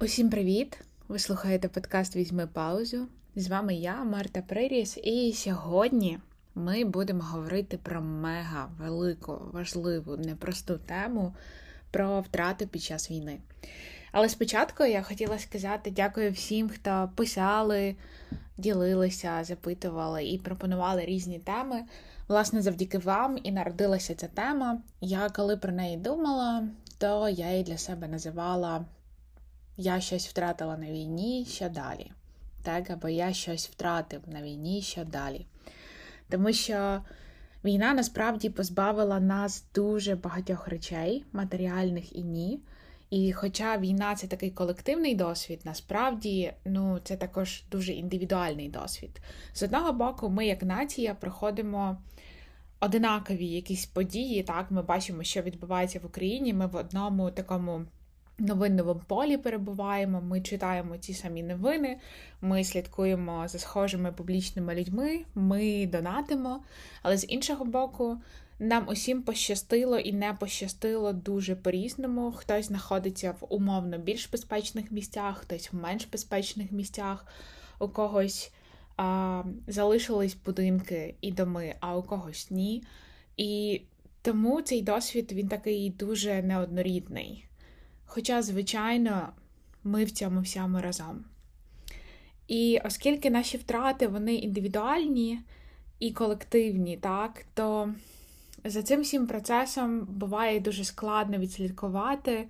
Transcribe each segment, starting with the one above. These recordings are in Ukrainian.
Усім привіт! Ви слухаєте подкаст Візьми паузу. З вами я, Марта Приріс, і сьогодні ми будемо говорити про мега велику, важливу, непросту тему про втрати під час війни. Але спочатку я хотіла сказати дякую всім, хто писали, ділилися, запитували і пропонували різні теми. Власне, завдяки вам і народилася ця тема. Я коли про неї думала, то я її для себе називала Я щось втратила на війні, що далі. Так, або я щось втратив на війні, що далі. Тому що війна насправді позбавила нас дуже багатьох речей, матеріальних і ні. І хоча війна це такий колективний досвід, насправді ну, це також дуже індивідуальний досвід. З одного боку, ми, як нація, проходимо одинакові якісь події. Так, ми бачимо, що відбувається в Україні. Ми в одному такому. Новинному полі перебуваємо, ми читаємо ті самі новини, ми слідкуємо за схожими публічними людьми, ми донатимо. Але з іншого боку, нам усім пощастило і не пощастило дуже по-різному. Хтось знаходиться в умовно більш безпечних місцях, хтось в менш безпечних місцях, у когось а, залишились будинки і доми, а у когось ні. І тому цей досвід він такий дуже неоднорідний. Хоча, звичайно, ми в цьому всьому разом. І оскільки наші втрати вони індивідуальні і колективні, так, то за цим всім процесом буває дуже складно відслідкувати,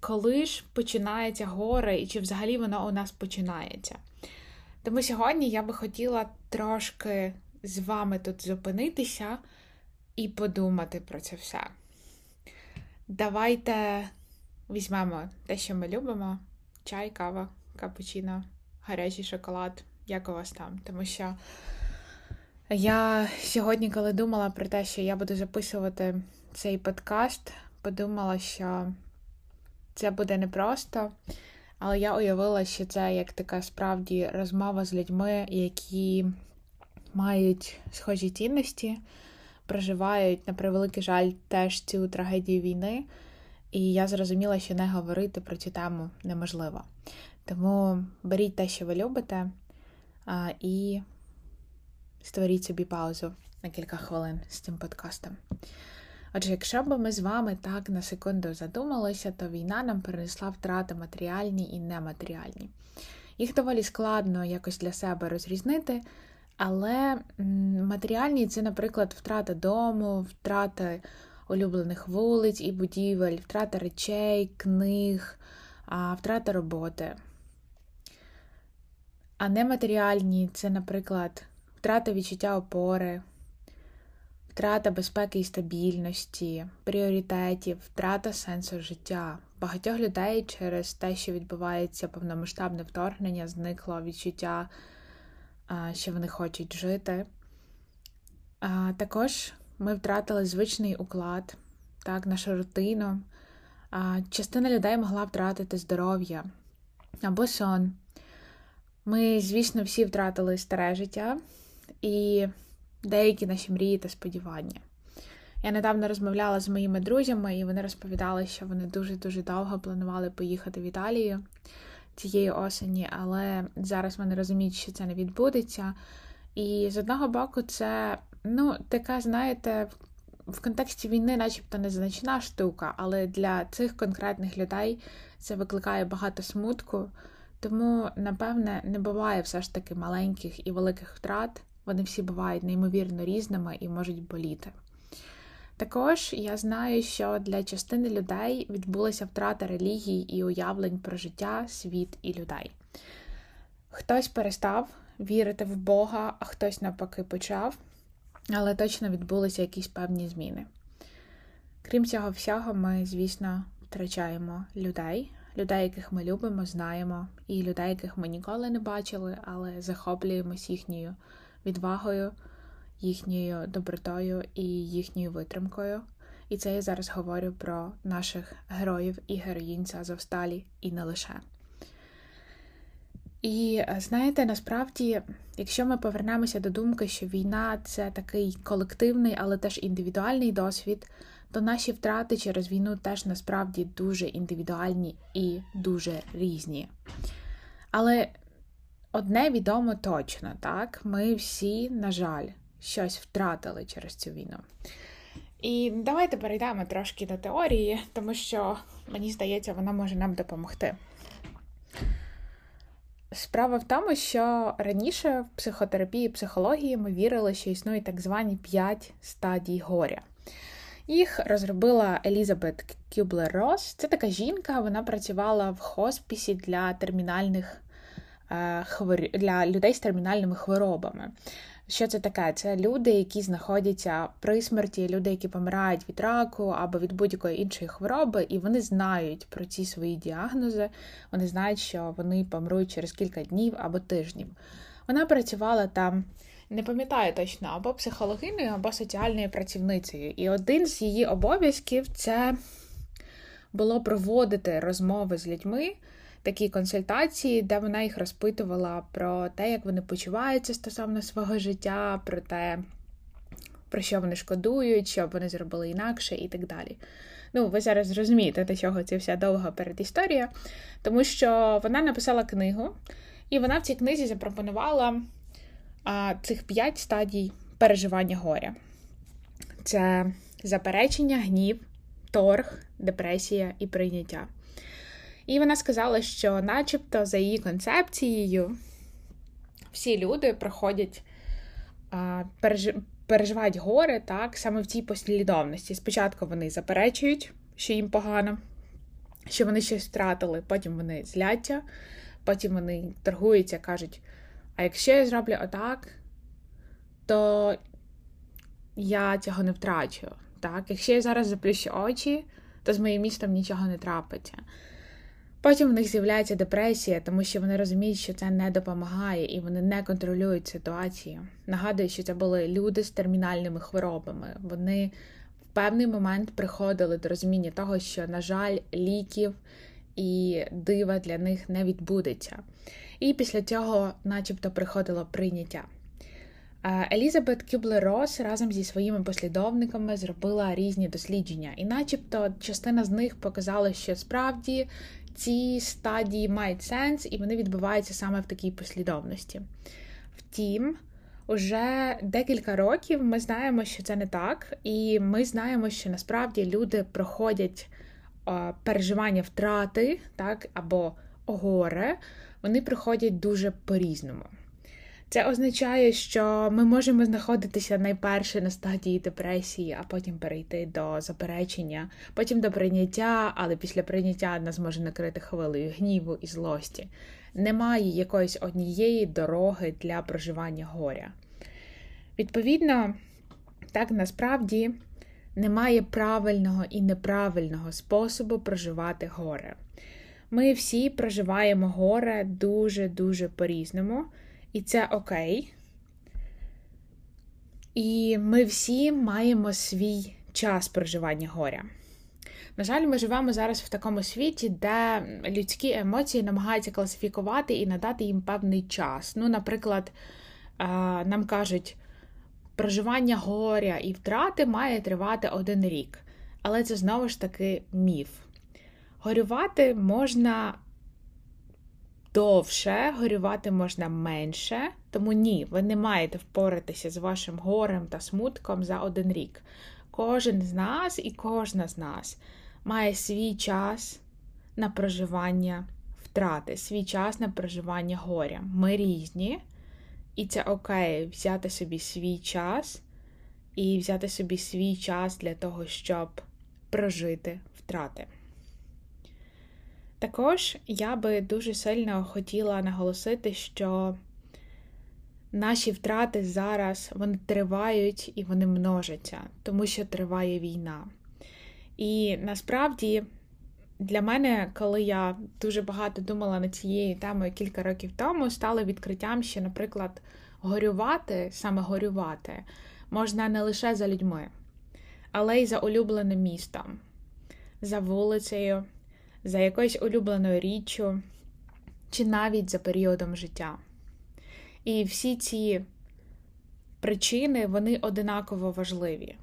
коли ж починається горе і чи взагалі воно у нас починається. Тому сьогодні я би хотіла трошки з вами тут зупинитися і подумати про це все. Давайте візьмемо те, що ми любимо: чай, кава, капучино, гарячий шоколад, як у вас там. Тому що я сьогодні, коли думала про те, що я буду записувати цей подкаст, подумала, що це буде непросто, але я уявила, що це як така справді розмова з людьми, які мають схожі цінності, проживають, на превеликий жаль, теж цю трагедію війни. І я зрозуміла, що не говорити про цю тему неможливо. Тому беріть те, що ви любите, і створіть собі паузу на кілька хвилин з цим подкастом. Отже, якщо б ми з вами так на секунду задумалися, то війна нам перенесла втрати матеріальні і нематеріальні. Їх доволі складно якось для себе розрізнити, але матеріальні це, наприклад, втрата дому, втрата улюблених вулиць і будівель, втрата речей, книг, втрата роботи. А нематеріальні це, наприклад, втрата відчуття опори, втрата безпеки і стабільності, пріоритетів, втрата сенсу життя. Багатьох людей через те, що відбувається повномасштабне вторгнення, зникло відчуття, що вони хочуть жити. Також ми втратили звичний уклад, так, нашу рутину. Частина людей могла втратити здоров'я або сон. Ми, звісно, всі втратили старе життя і деякі наші мрії та сподівання. Я недавно розмовляла з моїми друзями, і вони розповідали, що вони дуже-дуже довго планували поїхати в Італію цієї осені, але зараз вони розуміють, що це не відбудеться. І з одного боку, це ну, така, знаєте, в контексті війни, начебто, незначна штука, але для цих конкретних людей це викликає багато смутку. Тому, напевне, не буває все ж таки маленьких і великих втрат. Вони всі бувають неймовірно різними і можуть боліти. Також я знаю, що для частини людей відбулася втрата релігій і уявлень про життя, світ і людей. Хтось перестав вірити в Бога, а хтось навпаки почав, але точно відбулися якісь певні зміни. Крім цього всього, ми, звісно, втрачаємо людей, людей, яких ми любимо, знаємо, і людей, яких ми ніколи не бачили, але захоплюємось їхньою відвагою, їхньою добротою і їхньою витримкою. І це я зараз говорю про наших героїв і героїнь Азовсталі і не лише. І знаєте, насправді, якщо ми повернемося до думки, що війна це такий колективний, але теж індивідуальний досвід, то наші втрати через війну теж насправді дуже індивідуальні і дуже різні. Але одне відомо точно, так, ми всі, на жаль, щось втратили через цю війну. І давайте перейдемо трошки до теорії, тому що, мені здається, вона може нам допомогти. Справа в тому, що раніше в психотерапії психології ми вірили, що існують так звані п'ять стадій горя. Їх розробила Елізабет Кюблер Рос. Це така жінка, вона працювала в хоспісі для термінальних е, для людей з термінальними хворобами. Що це таке? Це люди, які знаходяться при смерті, люди, які помирають від раку або від будь-якої іншої хвороби, і вони знають про ці свої діагнози, вони знають, що вони помруть через кілька днів або тижнів. Вона працювала там, не пам'ятаю точно, або психологиною, або соціальною працівницею. І один з її обов'язків це було проводити розмови з людьми такі консультації, де вона їх розпитувала про те, як вони почуваються стосовно свого життя, про те, про що вони шкодують, що вони зробили інакше і так далі. Ну, ви зараз зрозумієте, до чого це вся довга передісторія, тому що вона написала книгу, і вона в цій книзі запропонувала а, цих п'ять стадій переживання горя: це заперечення, гнів, торг, депресія і прийняття. І вона сказала, що, начебто, за її концепцією, всі люди проходять, переживають горе так, саме в цій послідовності. Спочатку вони заперечують, що їм погано, що вони щось втратили, потім вони зляться, потім вони торгуються, кажуть: а якщо я зроблю отак, то я цього не втрачу. Так? Якщо я зараз заплющу очі, то з моїм містом нічого не трапиться. Потім в них з'являється депресія, тому що вони розуміють, що це не допомагає і вони не контролюють ситуацію. Нагадую, що це були люди з термінальними хворобами. Вони в певний момент приходили до розуміння того, що, на жаль, ліків і дива для них не відбудеться. І після цього, начебто, приходило прийняття. Елізабет Кюблер Рос разом зі своїми послідовниками зробила різні дослідження, і, начебто, частина з них показала, що справді ці стадії мають сенс, і вони відбуваються саме в такій послідовності. Втім, уже декілька років ми знаємо, що це не так, і ми знаємо, що насправді люди проходять переживання втрати, так, або горе, вони проходять дуже по-різному. Це означає, що ми можемо знаходитися найперше на стадії депресії, а потім перейти до заперечення, потім до прийняття, але після прийняття нас може накрити хвилею гніву і злості. Немає якоїсь однієї дороги для проживання горя. Відповідно, так насправді немає правильного і неправильного способу проживати горе. Ми всі проживаємо горе дуже-дуже по-різному. І це окей. І ми всі маємо свій час проживання горя. На жаль, ми живемо зараз в такому світі, де людські емоції намагаються класифікувати і надати їм певний час. Ну, наприклад, нам кажуть, проживання горя і втрати має тривати один рік. Але це знову ж таки міф. Горювати можна довше, горювати можна менше, тому ні, ви не маєте впоратися з вашим горем та смутком за один рік. Кожен з нас і кожна з нас має свій час на проживання втрати, свій час на проживання горя. Ми різні, і це окей взяти собі свій час і взяти собі свій час для того, щоб прожити втрати. Також я би дуже сильно хотіла наголосити, що наші втрати зараз вони тривають і вони множаться, тому що триває війна. І насправді для мене, коли я дуже багато думала над цією темою кілька років тому, стало відкриттям, що, наприклад, горювати, саме горювати, можна не лише за людьми, але й за улюбленим містом, за вулицею за якоюсь улюбленою річчю, чи навіть за періодом життя. І всі ці причини вони одинаково важливі.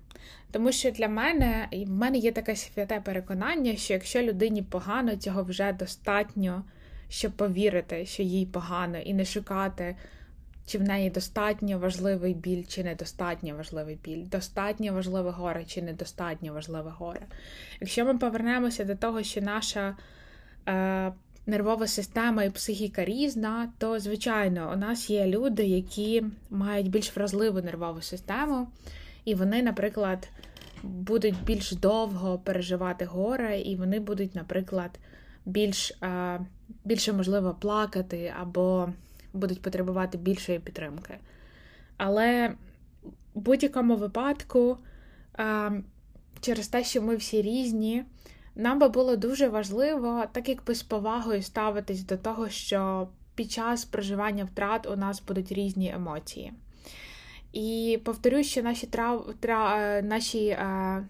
Тому що для мене і в мене є таке святе переконання, що якщо людині погано, цього вже достатньо, щоб повірити, що їй погано, і не шукати, чи в неї достатньо важливий біль, чи недостатньо важливий біль, достатньо важливе горе, чи недостатньо важливе горе. Якщо ми повернемося до того, що наша е, нервова система і психіка різна, то, звичайно, у нас є люди, які мають більш вразливу нервову систему, і вони, наприклад, будуть більш довго переживати горе, і вони будуть, наприклад, більш, е, більше можливо плакати або будуть потребувати більшої підтримки. Але в будь-якому випадку, через те, що ми всі різні, нам би було дуже важливо, так якби з повагою ставитись до того, що під час проживання втрат у нас будуть різні емоції. І повторюю, що наші трав... тра... Е, наші е...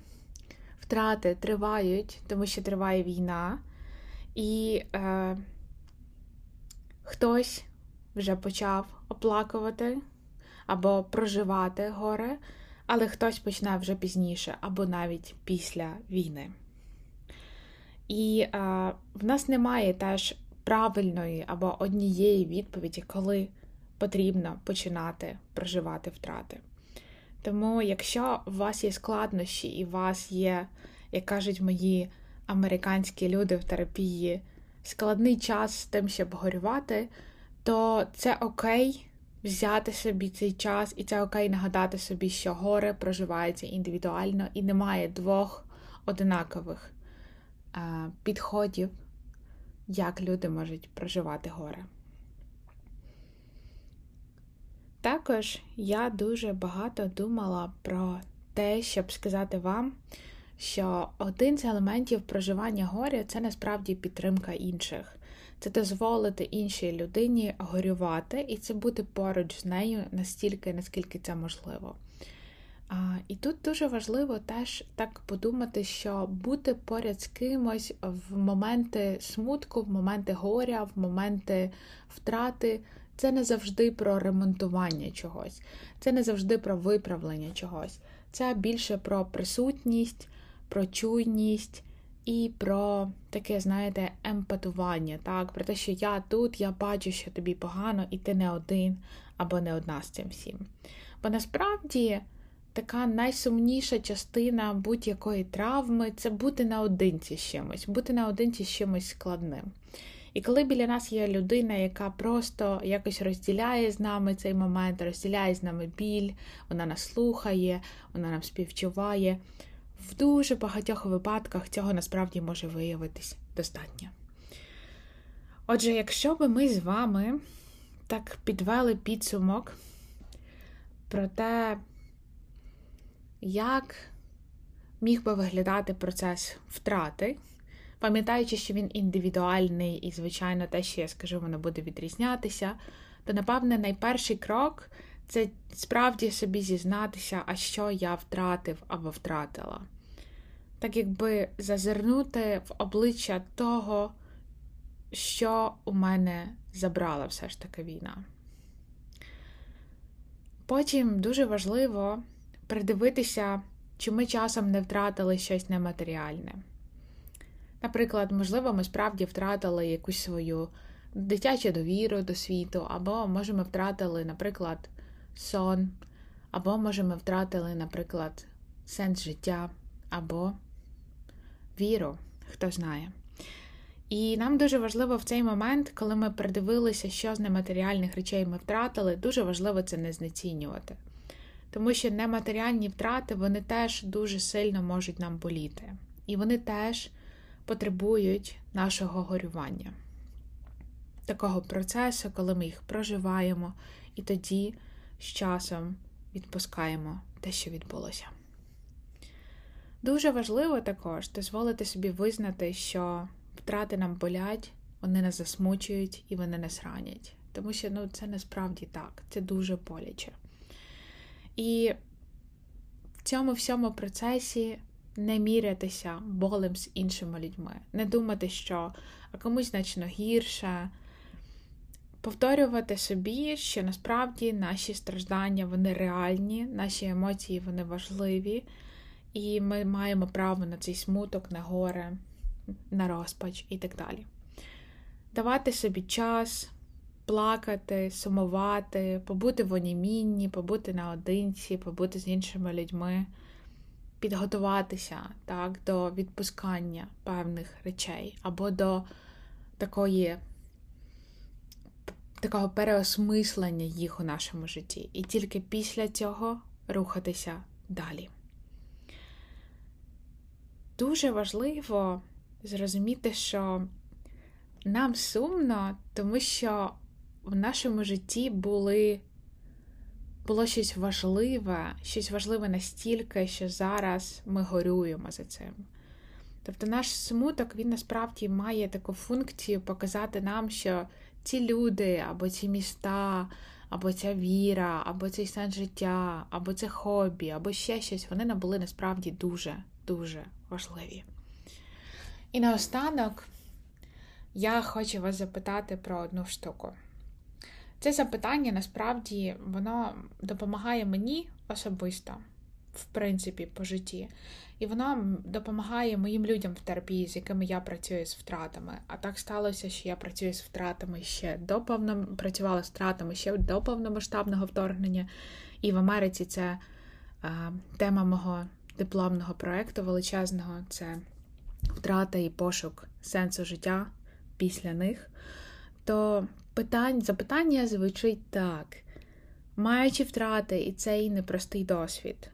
втрати тривають, тому що триває війна, і е... хтось вже почав оплакувати або проживати горе, але хтось почне вже пізніше, або навіть після війни. І е, в нас немає теж правильної або однієї відповіді, коли потрібно починати проживати втрати. Тому, якщо у вас є складнощі і у вас є, як кажуть мої американські люди в терапії, складний час з тим, щоб горювати, то це окей взяти собі цей час, і це окей нагадати собі, що горе проживається індивідуально і немає двох одинакових підходів, як люди можуть проживати горе. Також я дуже багато думала про те, щоб сказати вам, що один з елементів проживання горя це насправді підтримка інших. Це дозволити іншій людині горювати, і це бути поруч з нею настільки, наскільки це можливо. А, І тут дуже важливо теж так подумати, що бути поряд з кимось в моменти смутку, в моменти горя, в моменти втрати. Це не завжди про ремонтування чогось, це не завжди про виправлення чогось. Це більше про присутність, про чуйність і про таке, знаєте, емпатування. так? Про те, що я тут, я бачу, що тобі погано, і ти не один або не одна з цим всім. Бо насправді така найсумніша частина будь-якої травми це бути наодинці з чимось, бути наодинці з чимось складним. І коли біля нас є людина, яка просто якось розділяє з нами цей момент, розділяє з нами біль, вона нас слухає, вона нам співчуває, в дуже багатьох випадках цього насправді може виявитись достатньо. Отже, якщо би ми з вами так підвели підсумок про те, як міг би виглядати процес втрати, пам'ятаючи, що він індивідуальний і, звичайно, те, що я скажу, воно буде відрізнятися, то, напевне, найперший крок це справді собі зізнатися, а що я втратив або втратила. Так якби зазирнути в обличчя того, що у мене забрала все ж таки війна. Потім дуже важливо придивитися, чи ми часом не втратили щось нематеріальне. Наприклад, можливо, ми справді втратили якусь свою дитячу довіру до світу, або може ми втратили, наприклад, сон, або може ми втратили, наприклад, сенс життя, або віру, хто знає. І нам дуже важливо в цей момент, коли ми придивилися, що з нематеріальних речей ми втратили, дуже важливо це не знецінювати. Тому що нематеріальні втрати вони теж дуже сильно можуть нам боліти. І вони теж потребують нашого горювання, такого процесу, коли ми їх проживаємо, і тоді з часом відпускаємо те, що відбулося. Дуже важливо також дозволити собі визнати, що втрати нам болять, вони нас засмучують і вони нас ранять. Тому що ну, це насправді так, це дуже боляче. І в цьому всьому процесі не мірятися болем з іншими людьми, не думати, що а комусь значно гірше. Повторювати собі, що насправді наші страждання вони реальні, наші емоції вони важливі, і ми маємо право на цей смуток, на горе, на розпач і так далі. Давати собі час, плакати, сумувати, побути в онімінні, побути наодинці, побути з іншими людьми, підготуватися так, до відпускання певних речей або до такої. Такого переосмислення їх у нашому житті, і тільки після цього рухатися далі. Дуже важливо зрозуміти, що нам сумно, тому що в нашому житті були, було щось важливе, щось важливе настільки, що зараз ми горюємо за цим. Тобто наш смуток, він насправді має таку функцію показати нам, що ці люди, або ці міста, або ця віра, або цей стан життя, або це хобі, або ще щось, вони нам були насправді дуже-дуже важливі. І наостанок я хочу вас запитати про одну штуку. Це запитання насправді воно допомагає мені особисто, в принципі, по житті. І воно допомагає моїм людям в терапії, з якими я працюю з втратами. А так сталося, що я працюю з втратами ще до повно... працювала з втратами ще до повномасштабного вторгнення. І в Америці це а, тема мого дипломного проєкту величезного це втрата і пошук сенсу життя після них. То питань, запитання звучить так: маючи втрати і цей непростий досвід,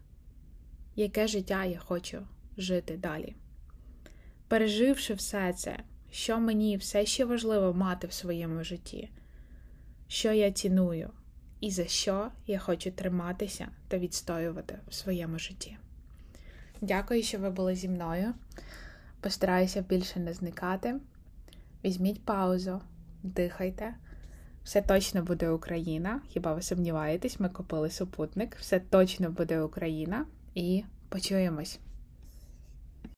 яке життя я хочу жити далі? Переживши все це, що мені все ще важливо мати в своєму житті, що я ціную і за що я хочу триматися та відстоювати в своєму житті. Дякую, що ви були зі мною. Постараюся більше не зникати. Візьміть паузу, дихайте. Все точно буде Україна. Хіба ви сумніваєтесь? Ми купили супутник. Все точно буде Україна і почуємось.